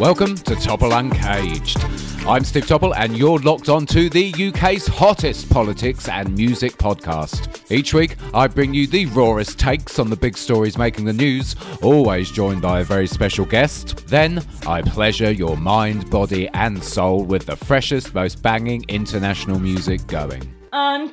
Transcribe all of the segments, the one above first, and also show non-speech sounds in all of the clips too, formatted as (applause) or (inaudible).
Welcome to Topple Uncaged. I'm Steve Topple, and you're locked on to the UK's hottest politics and music podcast. Each week, I bring you the rawest takes on the big stories making the news, always joined by a very special guest. Then, I pleasure your mind, body, and soul with the freshest, most banging international music going. Uncaged.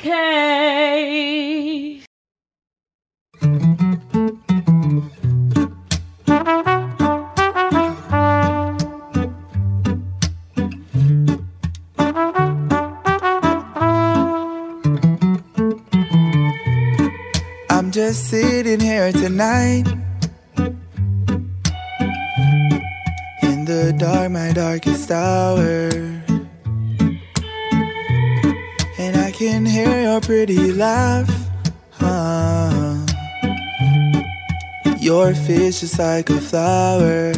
Just sitting here tonight. In the dark, my darkest hour. And I can hear your pretty laugh. Huh. Your face just like a flower.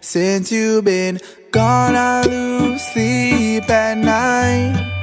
Since you've been gone, I lose sleep at night.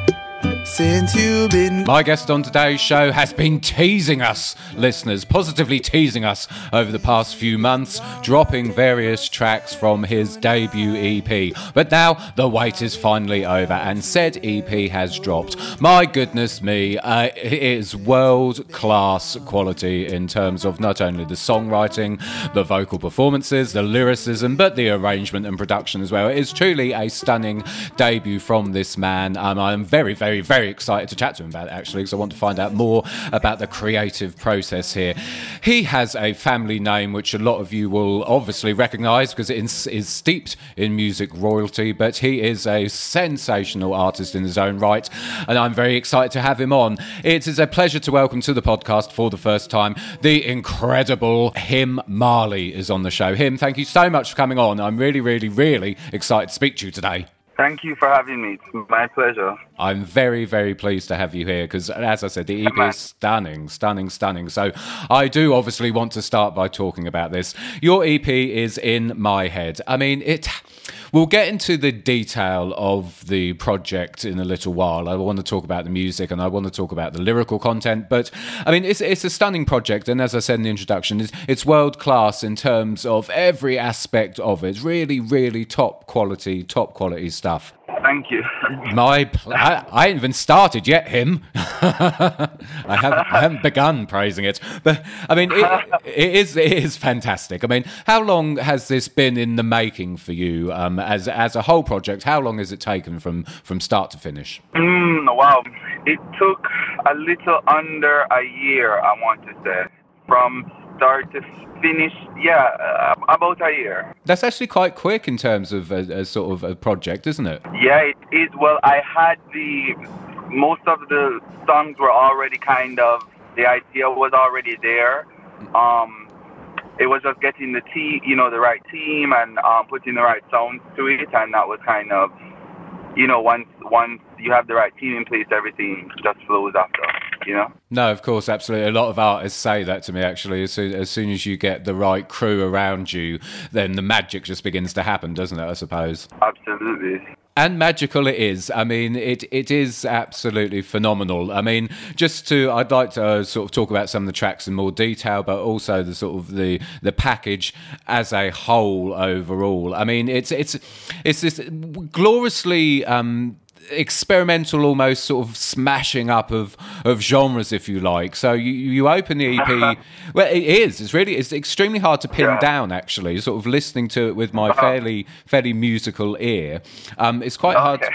Since you've been My guest on today's show has been teasing us, listeners, positively teasing us over the past few months, dropping various tracks from his debut EP. But now the wait is finally over, and said EP has dropped. My goodness me, uh, it is world class quality in terms of not only the songwriting, the vocal performances, the lyricism, but the arrangement and production as well. It is truly a stunning debut from this man. Um, I'm very, very, very excited to chat to him about it actually, because I want to find out more about the creative process here. He has a family name which a lot of you will obviously recognise because it is, is steeped in music royalty, but he is a sensational artist in his own right, and I'm very excited to have him on. It is a pleasure to welcome to the podcast for the first time the incredible Him Marley is on the show. Him, thank you so much for coming on. I'm really, really, really excited to speak to you today. Thank you for having me. It's my pleasure. I'm very, very pleased to have you here because, as I said, the EP is stunning, stunning, stunning. So, I do obviously want to start by talking about this. Your EP is in my head. I mean, it. We'll get into the detail of the project in a little while. I want to talk about the music and I want to talk about the lyrical content. But I mean, it's it's a stunning project, and as I said in the introduction, it's, it's world class in terms of every aspect of it. Really, really top quality, top quality stuff. Thank you. My, pl- I, I ain't even started yet. Him, (laughs) I haven't, I haven't begun praising it, but I mean, it, it is, it is fantastic. I mean, how long has this been in the making for you um, as as a whole project? How long has it taken from from start to finish? Mm, wow. It took a little under a year, I want to say, from start to finish. Yeah, uh, about a year. That's actually quite quick in terms of a, a sort of a project, isn't it? Yeah, it is. Well, I had the most of the songs were already kind of the idea was already there. Um, it was just getting the team, you know, the right team and um, putting the right sounds to it, and that was kind of, you know, once once you have the right team in place, everything just flows after, you know. No, of course, absolutely. A lot of artists say that to me. Actually, as soon, as soon as you get the right crew around you, then the magic just begins to happen, doesn't it? I suppose. Absolutely. And magical it is. I mean, it, it is absolutely phenomenal. I mean, just to, I'd like to uh, sort of talk about some of the tracks in more detail, but also the sort of the the package as a whole overall. I mean, it's it's it's this gloriously. Um, experimental almost sort of smashing up of of genres if you like. So you you open the ep (laughs) well it is. It's really it's extremely hard to pin Yeah. down actually sort of listening to it with my fairly fairly musical ear. Um it's quite hard Okay.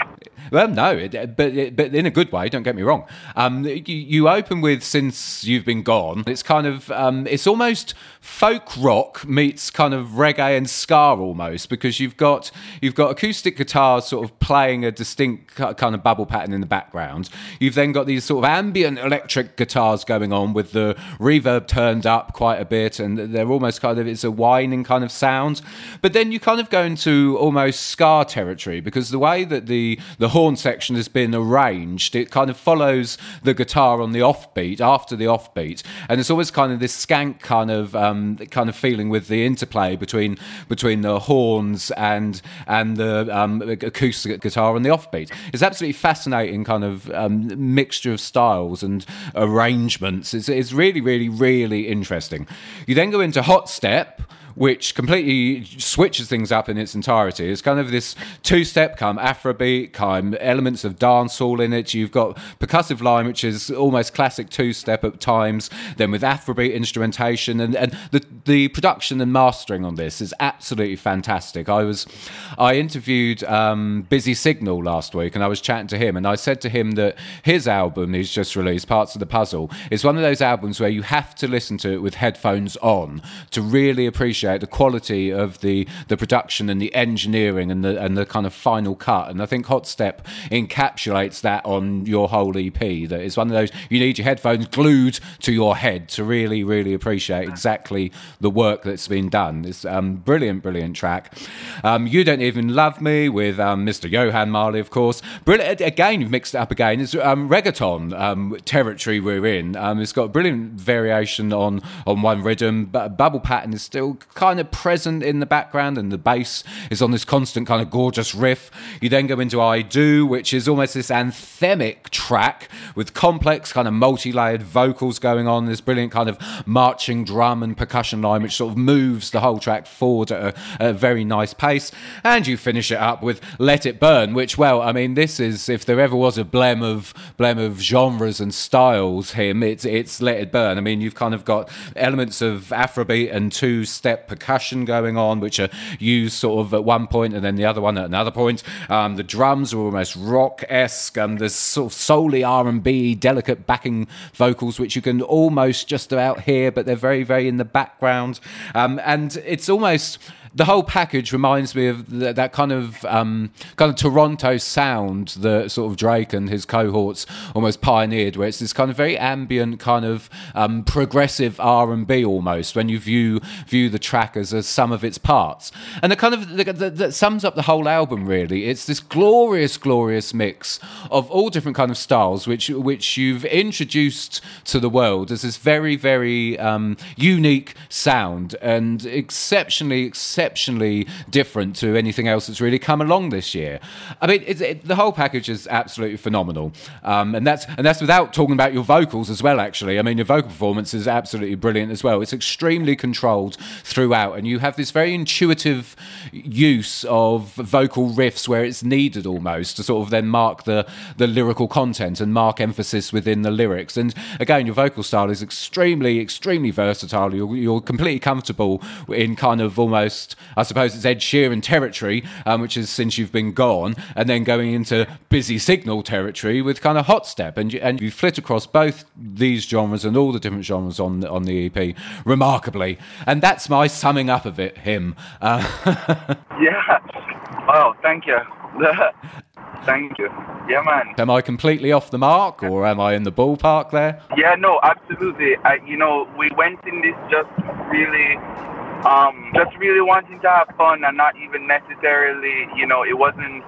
Well, no, it, but it, but in a good way. Don't get me wrong. Um, you, you open with "Since You've Been Gone." It's kind of um, it's almost folk rock meets kind of reggae and ska almost because you've got you've got acoustic guitars sort of playing a distinct kind of bubble pattern in the background. You've then got these sort of ambient electric guitars going on with the reverb turned up quite a bit, and they're almost kind of it's a whining kind of sound. But then you kind of go into almost ska territory because the way that the the horn section has been arranged, it kind of follows the guitar on the offbeat after the offbeat, and it's always kind of this skank kind of um, kind of feeling with the interplay between between the horns and and the um, acoustic guitar on the offbeat. It's absolutely fascinating kind of um, mixture of styles and arrangements. It's, it's really, really, really interesting. You then go into Hot Step, which completely switches things up in its entirety. It's kind of this two-step come Afrobeat, kind elements of dancehall in it. You've got percussive line, which is almost classic two-step at times. Then with Afrobeat instrumentation, and, and the the production and mastering on this is absolutely fantastic. I was I interviewed um, Busy Signal last week, and I was chatting to him, and I said to him that his album he's just released, Parts of the Puzzle, is one of those albums where you have to listen to it with headphones on to really appreciate the quality of the the production and the engineering and the and the kind of final cut. And I think Hot Step encapsulates that on your whole EP. That it's one of those you need your headphones glued to your head to really really appreciate exactly the work that's been done. It's um, brilliant, brilliant track. Um, you don't even love me with um, Mr. Yohan Marley, of course. Brilliant again. You've mixed it up again. It's um, reggaeton um, territory we're in. Um, it's got a brilliant variation on on one rhythm, but bubble pattern is still kind of present in the background, and the bass is on this constant kind of gorgeous riff. You then go into I Do, which is almost this anthemic track with complex kind of multi-layered vocals going on. This brilliant kind of marching drum and percussion line, which sort of moves the whole track forward at a, a very nice pace. And you finish it up with Let It Burn, which, well, I mean, this is if there ever was a blem of blem of genres and styles, him it's it's Let It Burn. I mean, you've kind of got elements of Afrobeat and percussion going on, which are used sort of at one point and then the other one at another point. Um, the drums are almost rock-esque, and there's sort of solely R&B, delicate backing vocals, which you can almost just about hear, but they're very, very in the background. Um, and it's almost the whole package reminds me of that kind of um, kind of Toronto sound that sort of Drake and his cohorts almost pioneered, where it's this kind of very ambient, kind of um, progressive R and B almost when you view view the track as a sum of its parts, and the kind of that sums up the whole album. Really, it's this glorious, glorious mix of all different kind of styles, which which you've introduced to the world as this very, very um, unique sound and exceptionally, exceptionally exceptionally different to anything else that's really come along this year. I mean, it, the whole package is absolutely phenomenal, um, and that's and that's without talking about your vocals as well. Actually, I mean, your vocal performance is absolutely brilliant as well. It's extremely controlled throughout, and you have this very intuitive use of vocal riffs where it's needed almost to sort of then mark the the lyrical content and mark emphasis within the lyrics. And again, your vocal style is extremely, extremely versatile. You're, you're completely comfortable in kind of almost I suppose it's Ed Sheeran territory, um, which is since you've been gone, and then going into busy signal territory with kind of hot step, and you, and you flit across both these genres and all the different genres on the, on the EP remarkably, and that's my summing up of it. Him. Uh, (laughs) yeah. Oh, thank you. (laughs) Thank you. Yeah, man. Am I completely off the mark, or am I in the ballpark there? Yeah, no, absolutely. I, you know, we went in this just really um, just really wanting to have fun and not even necessarily, you know, it wasn't.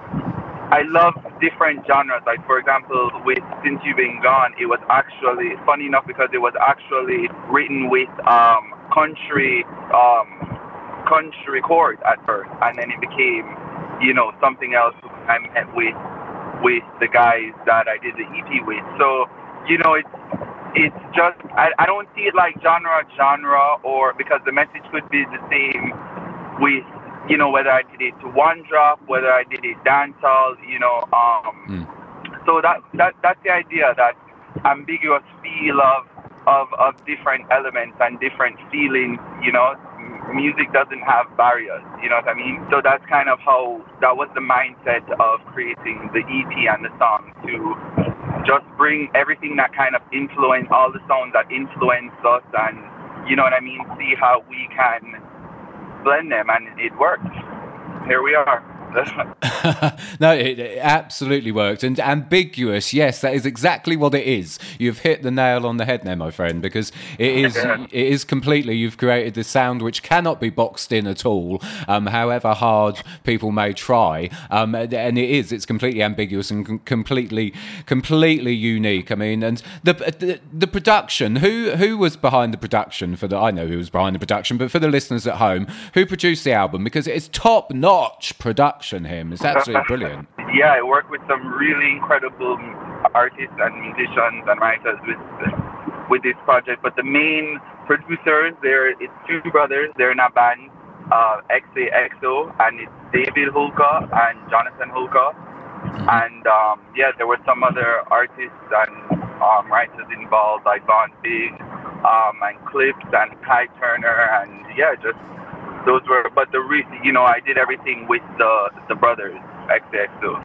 I love different genres. Like for example, with Since You've Been Gone, it was actually funny enough because it was actually written with um, country um, country chords at first, and then it became, you know, something else. I met with with the guys that I did the EP with. So, you know, it's it's just I, I don't see it like genre genre or because the message could be the same with you know whether I did it to one drop, whether I did it dancehall, you know. Um, mm. So that that that's the idea that ambiguous feel of of of different elements and different feelings, you know. Music doesn't have barriers, you know what I mean? So that's kind of how that was the mindset of creating the EP and the song to just bring everything that kind of influence all the sounds that influence us and you know what I mean, see how we can blend them and it works. Here we are. (laughs) no, it, it, absolutely worked. And ambiguous, yes, that is exactly what it is. You've hit the nail on the head there, my friend, because it is it is completely. You've created this sound which cannot be boxed in at all, um, however hard people may try. Um, and it is. It's completely ambiguous and completely completely unique. I mean, and the, the the production. Who who was behind the production for the? I know who was behind the production, but for the listeners at home, who produced the album because it's top notch production production him. It's absolutely brilliant. (laughs) yeah, I work with some really incredible artists and musicians and writers with with this project. But the main producers, they're it's two brothers. They're in a band uh, XAXO, and it's David Hulka and Jonathan Hulka. Mm-hmm. And um, yeah, there were some other artists and um, writers involved, like Von Big um, and Clips and Kai Turner, and yeah, just those were. But the re- you know, I did everything with the the brothers.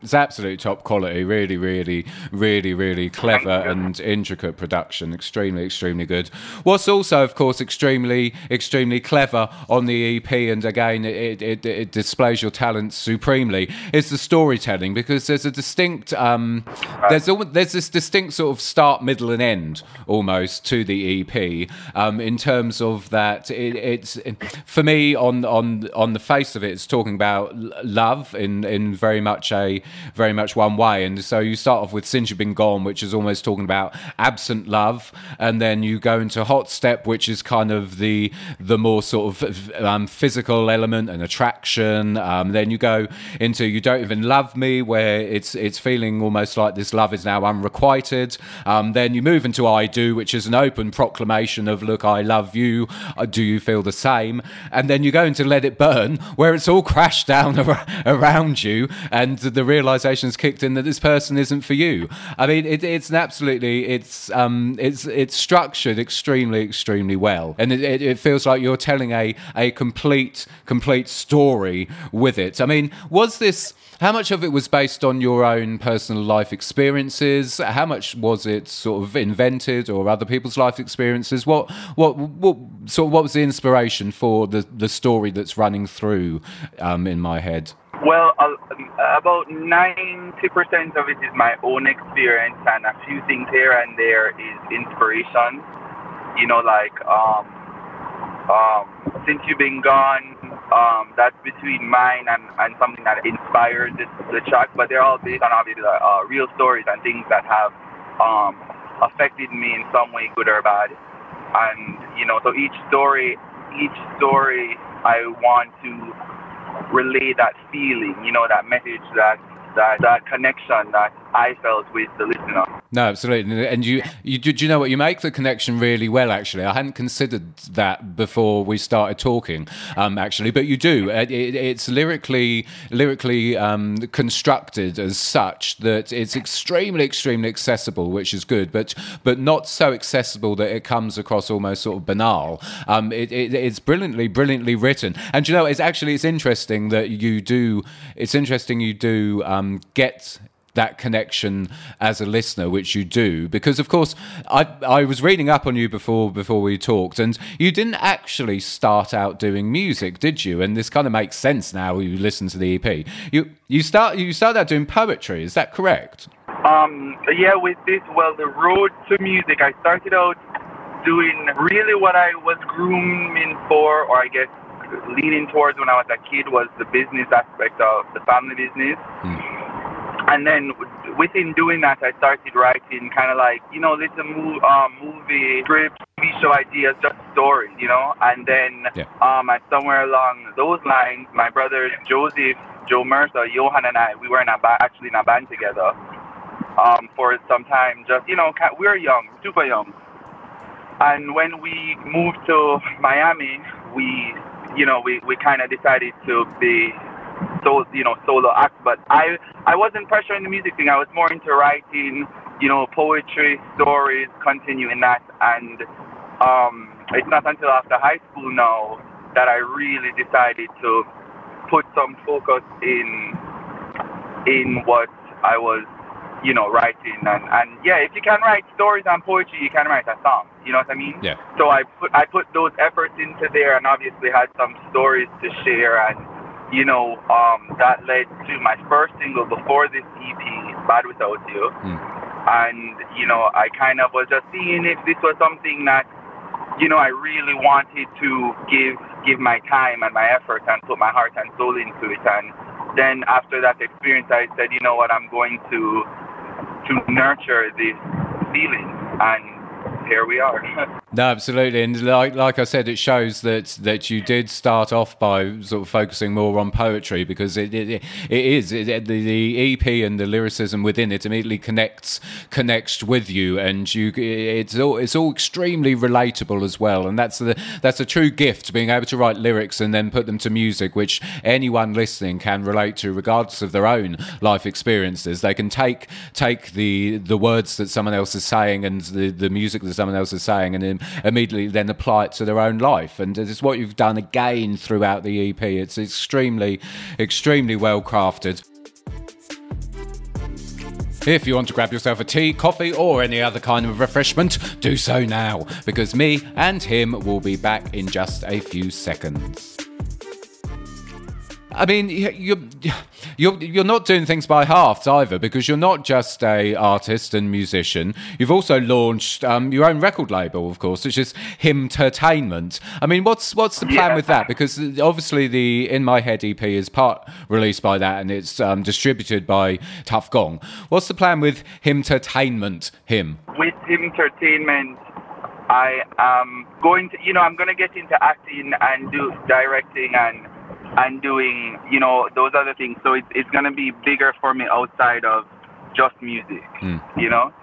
It's absolute top quality, really, really, really, really clever and intricate production. Extremely, extremely good. What's also, of course, extremely, extremely clever on the EP, and again, it, it, it displays your talents supremely, is the storytelling because there's a distinct, um, there's there's this distinct sort of start, middle, and end almost to the EP um, in terms of that. It, it's for me on on on the face of it, it's talking about love in in very very much a very much one way. And so you start off with Since You've Been Gone, which is almost talking about absent love, and then you go into Hot Step, which is kind of the the more sort of um, physical element and attraction. Um, then you go into You Don't Even Love Me, where it's it's feeling almost like this love is now unrequited. Um, then you move into I Do, which is an open proclamation of look, I love you. Uh, do you feel the same? And then you go into Let It Burn, where it's all (laughs) crashed down around you, and the realization's kicked in that this person isn't for you. I mean, it, it's an absolutely it's um, it's it's structured extremely extremely well, and it, it, feels like you're telling a a complete complete story with it. I mean, was this how much of it was based on your own personal life experiences? How much was it sort of invented or other people's life experiences? What what what sort of, what was the inspiration for the the story that's running through um, in my head? Well, uh, about 90% of it is my own experience, and a few things here and there is inspiration. You know, like um, um, since you've been gone, um, that's between mine and, and something that inspired the, the track, but they're all based on obviously uh, real stories and things that have um, affected me in some way, good or bad. And you know, so each story, each story, I want to relay that feeling, you know, that message, that that that connection that I felt with the listener. No, absolutely. And you, you do you know what? You make the connection really well. Actually, I hadn't considered that before we started talking. Um, actually, but you do. It, it, it's lyrically, lyrically um, constructed as such that it's extremely, extremely accessible, which is good. But but not so accessible that it comes across almost sort of banal. Um, it, it's brilliantly, brilliantly written. And you know, it's actually it's interesting that you do. It's interesting you do um, get that connection as a listener, which you do, because of course I I was reading up on you before before we talked, and you didn't actually start out doing music, did you? And this kind of makes sense now. You listen to the EP. You you start you started out doing poetry. Is that correct? Um, yeah, with this, well, the road to music, I started out doing really what I was grooming for, or I guess leaning towards when I was a kid was the business aspect of the family business. Hmm and then within doing that, I started writing kind of like you know little mo- um, movie scripts, TV show ideas, just stories, you know. And then yeah. um, at somewhere along those lines, my brothers Joseph, Jo Mersa, Yohan, and I, we were in a ba- actually in a band together um, for some time. Just you know, we were young, super young. And when we moved to Miami, we you know we, we kind of decided to be so you know solo act. But I I wasn't pressuring the music thing. I was more into writing, you know, poetry, stories, continuing that. And um, it's not until after high school now that I really decided to put some focus in in what I was you know, writing and, and yeah, if you can write stories and poetry, you can write a song. You know what I mean? Yeah. So I put I put those efforts into there and obviously had some stories to share and you know, um, that led to my first single before this EP, Bad Without You. Mm. And, you know, I kind of was just seeing if this was something that, you know, I really wanted to give give my time and my effort and put my heart and soul into it. And then after that experience, I said, you know what, I'm going to to nurture this feeling. And here we are. (laughs) No, absolutely, and like like I said, it shows that that you did start off by sort of focusing more on poetry because it it, it is it, the, the EP and the lyricism within it immediately connects connects with you, and you it's all it's all extremely relatable as well, and that's the that's a true gift being able to write lyrics and then put them to music, which anyone listening can relate to, regardless of their own life experiences. They can take take the the words that someone else is saying and the the music that someone else is saying, and then immediately then apply it to their own life. And it's what you've done again throughout the EP. It's extremely, extremely well crafted. If you want to grab yourself a tea, coffee, or any other kind of refreshment, do so now, because me and him will be back in just a few seconds. I mean, you're you're you're not doing things by halves either, because you're not just a artist and musician. You've also launched um, your own record label, of course, which is Him Entertainment. I mean, what's what's the plan yeah. with that? Because obviously the In My Head EP is part released by that, and it's um, distributed by Tuff Gong. What's the plan with Him Entertainment? Him with Him Entertainment. I am going to, you know, I'm going to get into acting and do directing and and doing, you know, those other things. So it's it's gonna be bigger for me outside of just music, mm. you know.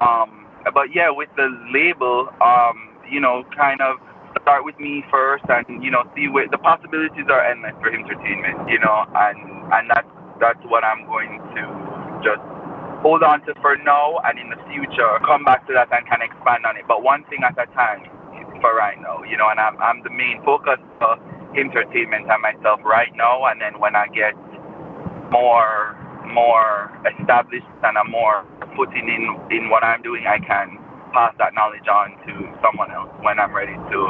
Um, but yeah, with the label, um, you know, kind of start with me first, and you know, see where the possibilities are endless for entertainment, you know, and and that's that's what I'm going to just hold on to for now, and in the future come back to that and can expand on it. But one thing at a time for right now, you know, and I'm I'm the main focus. Entertainment and myself right now, and then when I get more more established and I'm more putting in in what I'm doing, I can pass that knowledge on to someone else when I'm ready to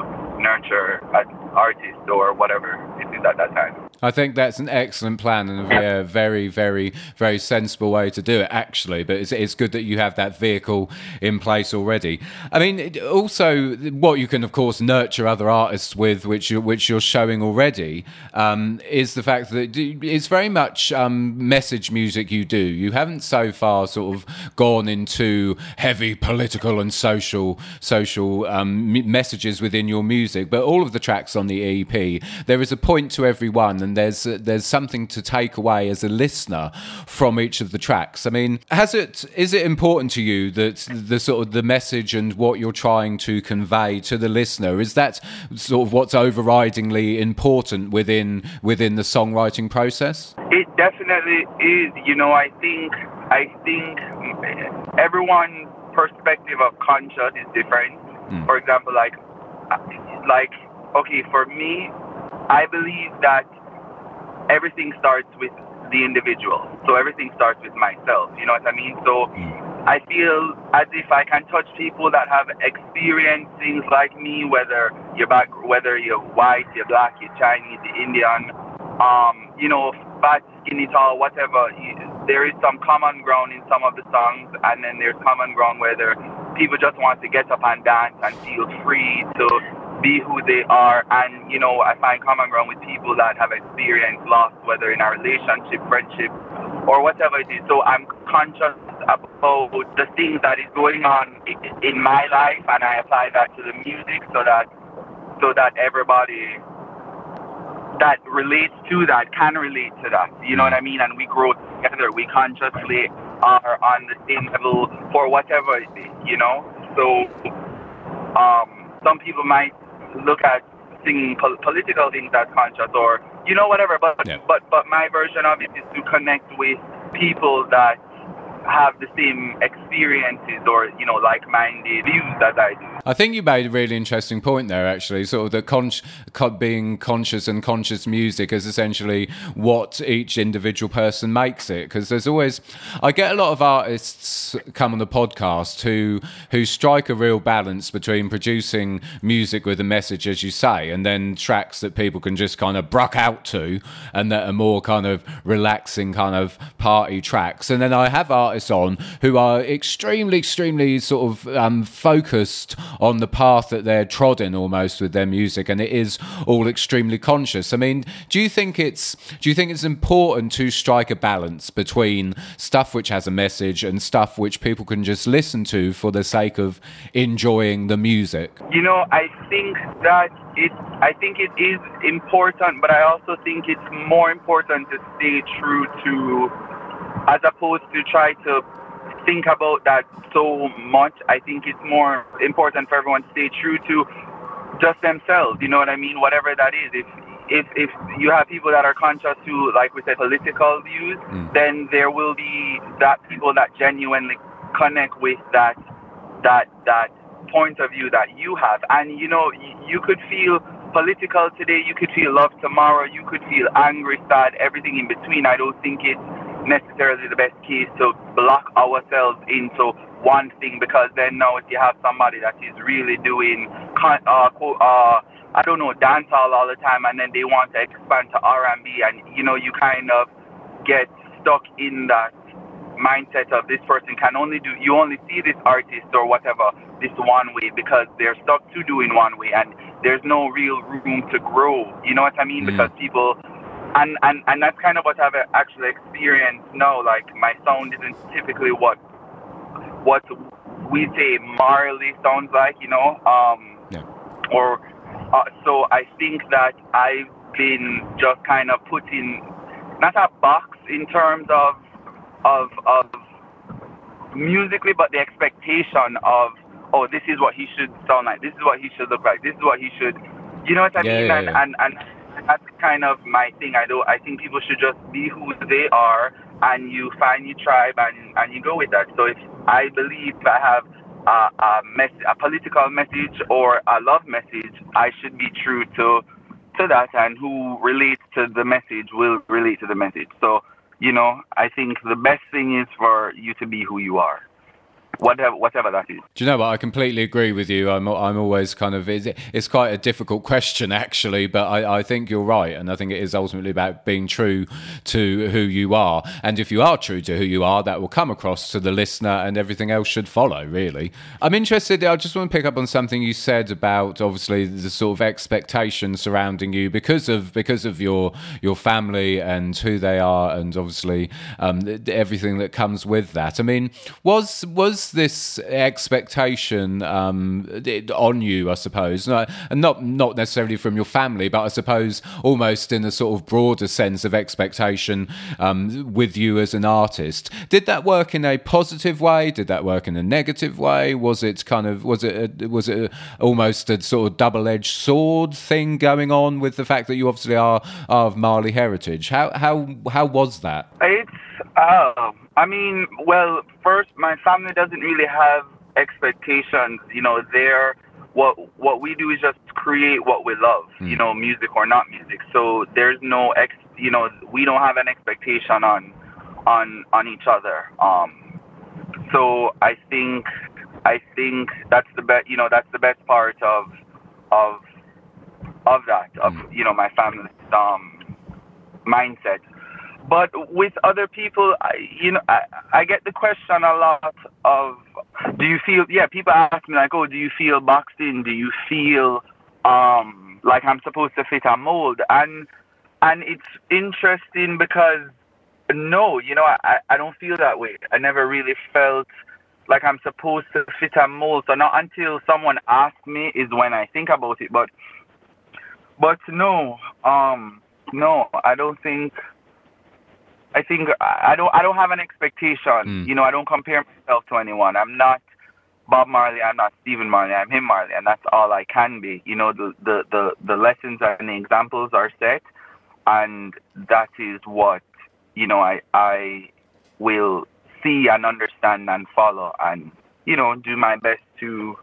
nurture an artist or whatever at that time. I think that's an excellent plan and a very, very, very sensible way to do it, actually. But it's, it's good that you have that vehicle in place already. I mean, also, what you can, of course, nurture other artists with, which you're, which you're showing already, um, is the fact that it's very much um, message music you do. You haven't so far sort of gone into heavy political and social social um, messages within your music, but all of the tracks on the EP, there is a point to everyone, and there's uh, there's something to take away as a listener from each of the tracks. I mean, has it is it important to you that the sort of the message and what you're trying to convey to the listener is that sort of what's overridingly important within within the songwriting process? It definitely is. You know, I think I think everyone's perspective of conscious is different. Mm. For example, like like okay, for me, I believe that everything starts with the individual. So everything starts with myself. You know what I mean? So I feel as if I can touch people that have experienced things like me, whether you're back, whether you're white, you're black, you're Chinese, you're Indian, um, you know, fat, skinny, tall, whatever. There is some common ground in some of the songs, and then there's common ground where there, people just want to get up and dance and feel free to be who they are. And, you know, I find common ground with people that have experienced loss, whether in a relationship, friendship, or whatever it is. So I'm conscious about the things that is going on in my life, and I apply that to the music so that so that everybody that relates to that can relate to that. You know what I mean? And we grow together. We consciously are on the same level for whatever it is. You know. So um, some people might look at singing pol- political things as conscious or you know whatever. But yeah. but but my version of it is to connect with people that have the same experiences or you know like-minded views as I do. I think you made a really interesting point there, actually. Sort of the con- being conscious and conscious music is essentially what each individual person makes it. Because there's always, I get a lot of artists come on the podcast who who strike a real balance between producing music with a message, as you say, and then tracks that people can just kind of bruck out to, and that are more kind of relaxing kind of party tracks. And then I have artists artists on who are extremely, extremely sort of um, focused on the path that they're trodden almost with their music, and it is all extremely conscious. I mean, do you think it's do you think it's important to strike a balance between stuff which has a message and stuff which people can just listen to for the sake of enjoying the music? You know, I think that it I think it is important, but I also think it's more important to stay true to as opposed to try to think about that so much. I think it's more important for everyone to stay true to just themselves. You know what I mean? Whatever that is. If if if you have people that are conscious to, like we said, political views, mm. then there will be that people that genuinely connect with that that that point of view that you have. And you know, you could feel political today, you could feel love tomorrow, you could feel angry, sad, everything in between. I don't think it's necessarily the best case to block ourselves into one thing because then now if you have somebody that is really doing uh, uh, I don't know dancehall all the time and then they want to expand to R&B and you know you kind of get stuck in that mindset of this person can only do you only see this artist or whatever this one way because they're stuck to doing one way and there's no real room to grow you know what i mean mm. because people and, and and that's kind of what I've actually experienced now. Like my sound isn't typically what what we say Marley sounds like, you know. Um, yeah. Or uh, so I think that I've been just kind of put in not a box in terms of of of musically, but the expectation of oh, this is what he should sound like, this is what he should look like, this is what he should, you know what I yeah, mean? Yeah, and, and and that's kind of my thing. I don't. I think people should just be who they are, and you find your tribe, and and you go with that. So if I believe I have a, a, mess- a political message or a love message, I should be true to to that, and who relates to the message will relate to the message. So you know, I think the best thing is for you to be who you are whatever whatever that is. Do you know what? I completely agree with you. I'm I'm always kind of it's, it's quite a difficult question actually, but I, I think you're right, and I think it is ultimately about being true to who you are. And if you are true to who you are, that will come across to the listener, and everything else should follow. Really, I'm interested. I just want to pick up on something you said about obviously the sort of expectations surrounding you because of because of your your family and who they are, and obviously um, everything that comes with that. I mean, was was this expectation um, on you, I suppose, and not not necessarily from your family, but I suppose almost in a sort of broader sense of expectation um, with you as an artist. Did that work in a positive way? Did that work in a negative way? Was it kind of was it a, was it a, almost a sort of double edged sword thing going on with the fact that you obviously are, are of Marley heritage? How how how was that? It's um, I mean, well, first, my family doesn't really have expectations. You know, they're what what we do is just create what we love. Mm. You know, music or not music. So there's no ex. You know, we don't have an expectation on on on each other. Um, so I think I think that's the best. You know, that's the best part of of of that of mm. you know my family's um mindset but with other people, I, you know, I, I get the question a lot of, do you feel? Yeah, people ask me like, oh, do you feel boxed in? Do you feel um like I'm supposed to fit a mold? And and it's interesting because no, you know, I I don't feel that way. I never really felt like I'm supposed to fit a mold. So not until someone asks me is when I think about it. But but no, um, no, I don't think I think I don't I don't have an expectation. Mm. You know, I don't compare myself to anyone. I'm not Bob Marley. I'm not Stephen Marley. I'm him Marley, and that's all I can be. You know, the the the, the lessons and the examples are set, and that is what you know. I I will see and understand and follow, and you know, do my best to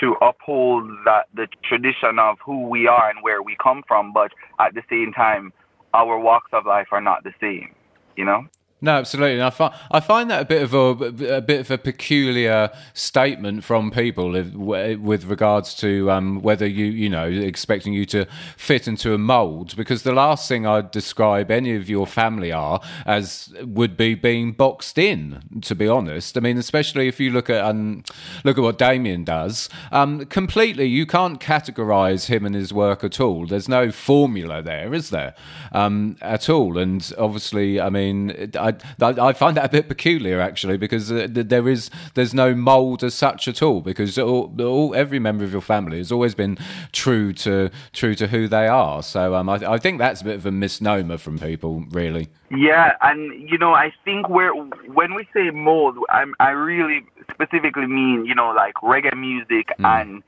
to uphold that the tradition of who we are and where we come from, but at the same time, our walks of life are not the same you know? No, absolutely. And I find I find that a bit of a, a bit of a peculiar statement from people with regards to um, whether you you know expecting you to fit into a mould because the last thing I'd describe any of your family are as would be being boxed in. To be honest, I mean, especially if you look at um, look at what Damien does, um, completely you can't categorise him and his work at all. There's no formula there, is there, um, at all? And obviously, I mean. I, I, find that a bit peculiar actually because uh, there is there's no mold as such at all because all, all, every member of your family has always been true to true to who they are. So um, I, I think that's a bit of a misnomer from people, really. Yeah, and you know, I think where when we say mold, I'm, I really specifically mean you know like reggae music mm. and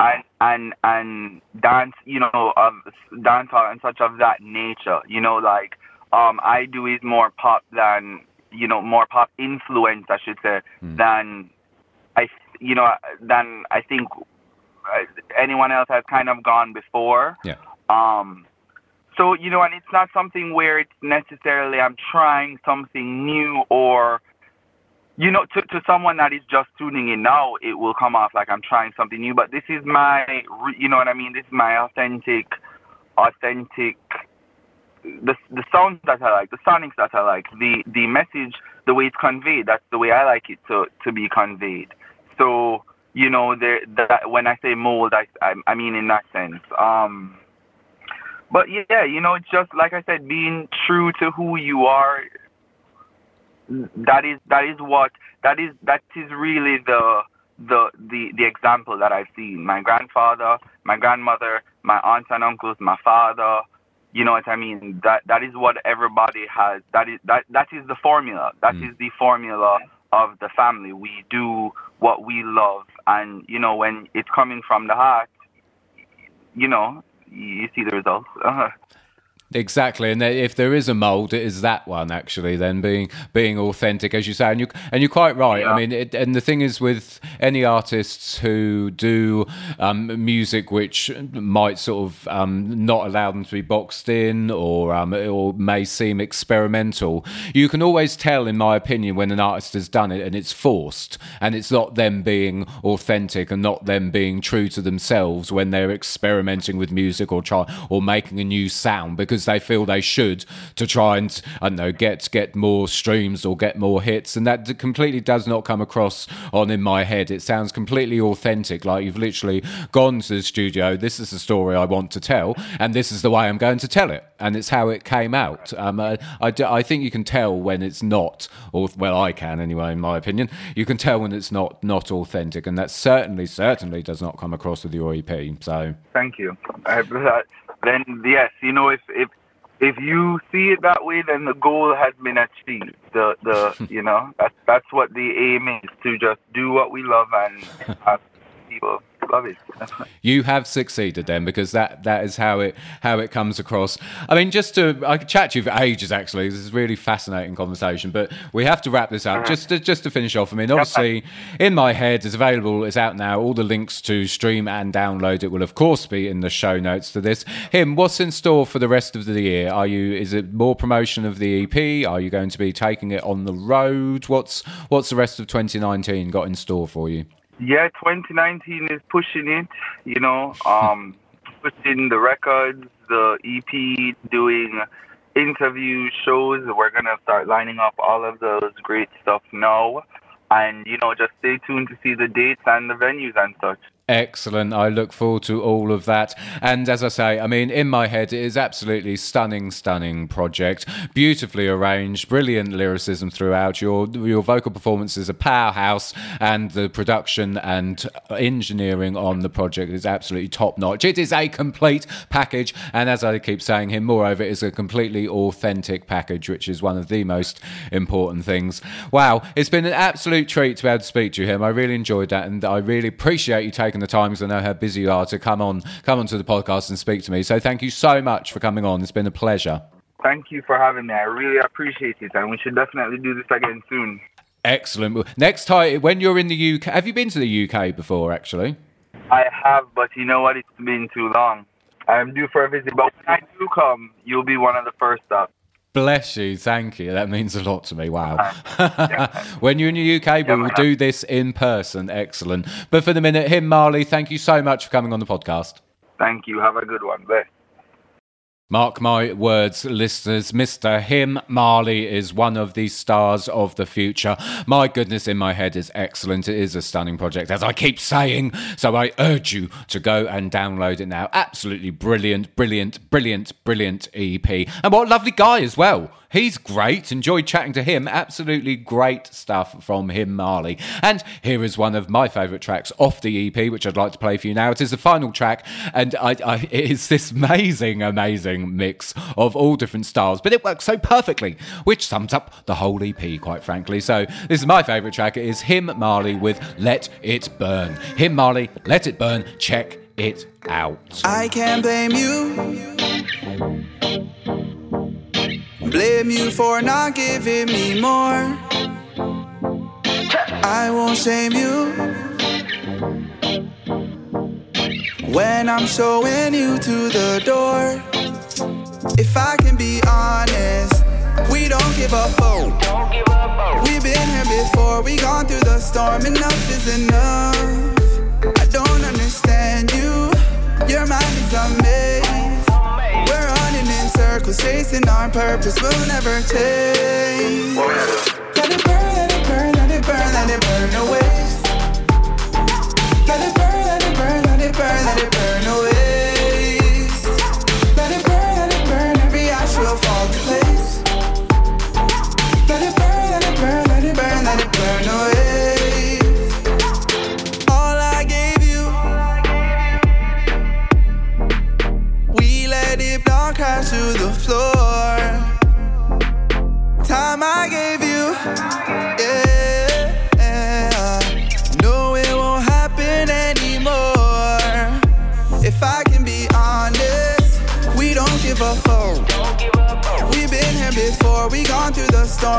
and and and dance, you know, of dancehall and such of that nature. You know, like um, I do is more pop than you know more pop influence, I should say, mm. than I you know than I think uh, anyone else has kind of gone before. Yeah. Um. So you know, and it's not something where it's necessarily I'm trying something new or you know, to, to someone that is just tuning in now, it will come off like I'm trying something new. But this is my, you know what I mean? This is my authentic, authentic the the sounds that I like, the sonics that I like, the the message, the way it's conveyed. That's the way I like it to to be conveyed. So you know, there that when I say mold, I, I I mean in that sense. Um, but yeah, you know, just like I said, being true to who you are. That is that is what that is that is really the the the the example that I've seen. My grandfather, my grandmother, my aunts and uncles, my father, you know what I mean? That that is what everybody has. That is that that is the formula. That mm. is the formula of the family. We do what we love, and you know when it's coming from the heart, you know you see the results. (laughs) Exactly, and if there is a mold, it is that one actually. Then being being authentic, as you say, and you and you're quite right. Yeah. I mean, it, and the thing is with any artists who do um, music which might sort of um, not allow them to be boxed in or um, or may seem experimental, you can always tell, in my opinion, when an artist has done it and it's forced and it's not them being authentic and not them being true to themselves when they're experimenting with music or try or making a new sound because because they feel they should to try and I don't know get get more streams or get more hits, and that completely does not come across on in my head. It sounds completely authentic, like you've literally gone to the studio. This is the story I want to tell, and this is the way I'm going to tell it, and it's how it came out. Um, I, I, I think you can tell when it's not, or well, I can anyway, in my opinion. You can tell when it's not not authentic, and that certainly certainly does not come across with your EP. So thank you. I, (laughs) then yes, you know, if if if you see it that way, then the goal has been achieved. The the (laughs) you know that's that's what the aim is to just do what we love and (laughs) have people love it. (laughs) you have succeeded then, because that that is how it how it comes across. I mean, just to I could chat to you for ages. Actually, this is a really fascinating conversation, but we have to wrap this up. Just to, just to finish off. I mean, obviously, in my head, it's available. It's out now. All the links to stream and download it will, of course, be in the show notes to this. Him, what's in store for the rest of the year? Are you? Is it more promotion of the EP? Are you going to be taking it on the road? What's what's the rest of 2019 got in store for you? Yeah, 2019 is pushing it, you know, (laughs) um, pushing the records, the EP, doing interview shows. We're going to start lining up all of those great stuff now. And, you know, just stay tuned to see the dates and the venues and such. Excellent. I look forward to all of that. And as I say, I mean, in my head, it is absolutely stunning, stunning project. Beautifully arranged, brilliant lyricism throughout. Your your vocal performance is a powerhouse, and the production and engineering on the project is absolutely top notch. It is a complete package, and as I keep saying here, moreover, it is a completely authentic package, which is one of the most important things. Wow, it's been an absolute treat to be able to speak to you, him. I really enjoyed that, and I really appreciate you taking taken the time because I know how busy you are to come on come onto the podcast and speak to me. So thank you so much for coming on. It's been a pleasure. Thank you for having me. I really appreciate it, and we should definitely do this again soon. Excellent. Next time, when you're in the UK, have you been to the UK before? Actually, I have, but you know what? It's been too long. I'm due for a visit, but when I do come, you'll be one of the first stops. Bless you, thank you. That means a lot to me. Wow. Uh, (laughs) when you're in the UK, we will do this in person. Excellent. But for the minute, him, Marley, thank you so much for coming on the podcast. Thank you. Have a good one. Bye. Mark my words, listeners. Mr. Him Marley is one of the stars of the future. My goodness, in my head is excellent. It is a stunning project, as I keep saying. So I urge you to go and download it now. Absolutely brilliant, brilliant, brilliant, brilliant EP. And what a lovely guy as well. He's great. Enjoyed chatting to him. Absolutely great stuff from him, Marley. And here is one of my favourite tracks off the EP, which I'd like to play for you now. It is the final track, and I, I, it is this amazing, amazing mix of all different styles, but it works so perfectly, which sums up the whole EP, quite frankly. So this is my favourite track. It is him, Marley, with Let It Burn. Him, Marley, Let It Burn. Check it out. I can't blame you. Blame you for not giving me more. I won't shame you when I'm showing you to the door. If I can be honest, we don't give a fuck. We've been here before, we gone through the storm. Enough is enough. Chasing our purpose. We'll never change. Let it burn, let it burn, let it burn, let it burn away.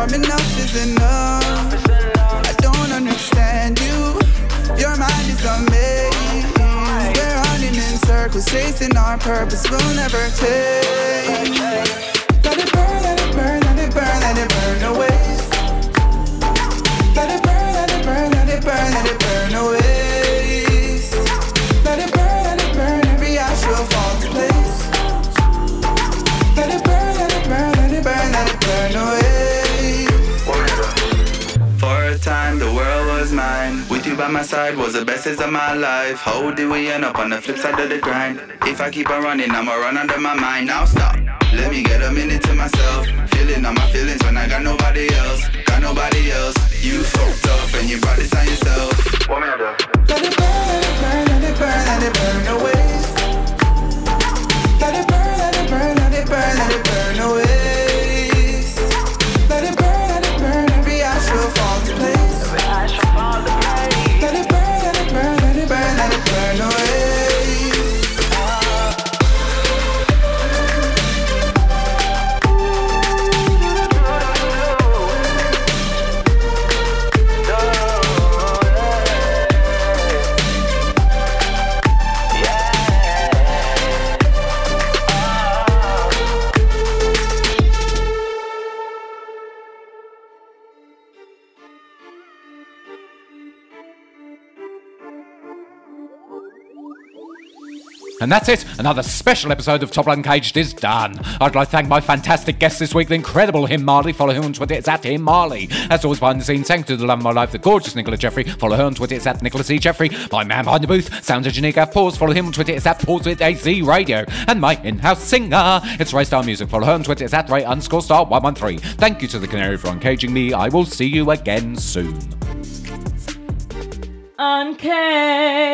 Through. Enough is enough. I don't understand you. Your mind is a maze. We're running in circles, chasing our purpose. We'll never change. Let it burn, let it burn, let it burn, let it burn away. Let it burn, let it burn, let it burn, let it burn away. By my side was the best days of my life. How did we end up on the flip side of the grind? If I keep on running, I'ma run under my mind. Now stop. Let me get a minute to myself. Feeling all my feelings when I got nobody else. Got nobody else. You fucked up and you brought this on yourself. What do? Let it burn, let it burn, let it burn, let it burn away. Let it burn, let it burn, let it burn, let it burn away. And that's it. Another special episode of Topple Uncaged is done. I'd like to thank my fantastic guest this week, the incredible Yohan Marley. Follow him on Twitter, it's at Yohan Marley. As always, behind the scenes, thanks to the love of my life, the gorgeous Nicola Jeffrey. Follow her on Twitter, it's at Nicola C. Jeffrey. My man behind the booth, sound engineer Gav Pause. Follow him on Twitter, it's at Pause with AZ Radio. And my in house singer, it's Ray Star Music. Follow her on Twitter, it's at Ray underscore star 113. Thank you to the Canary for uncaging me. I will see you again soon. Uncaged.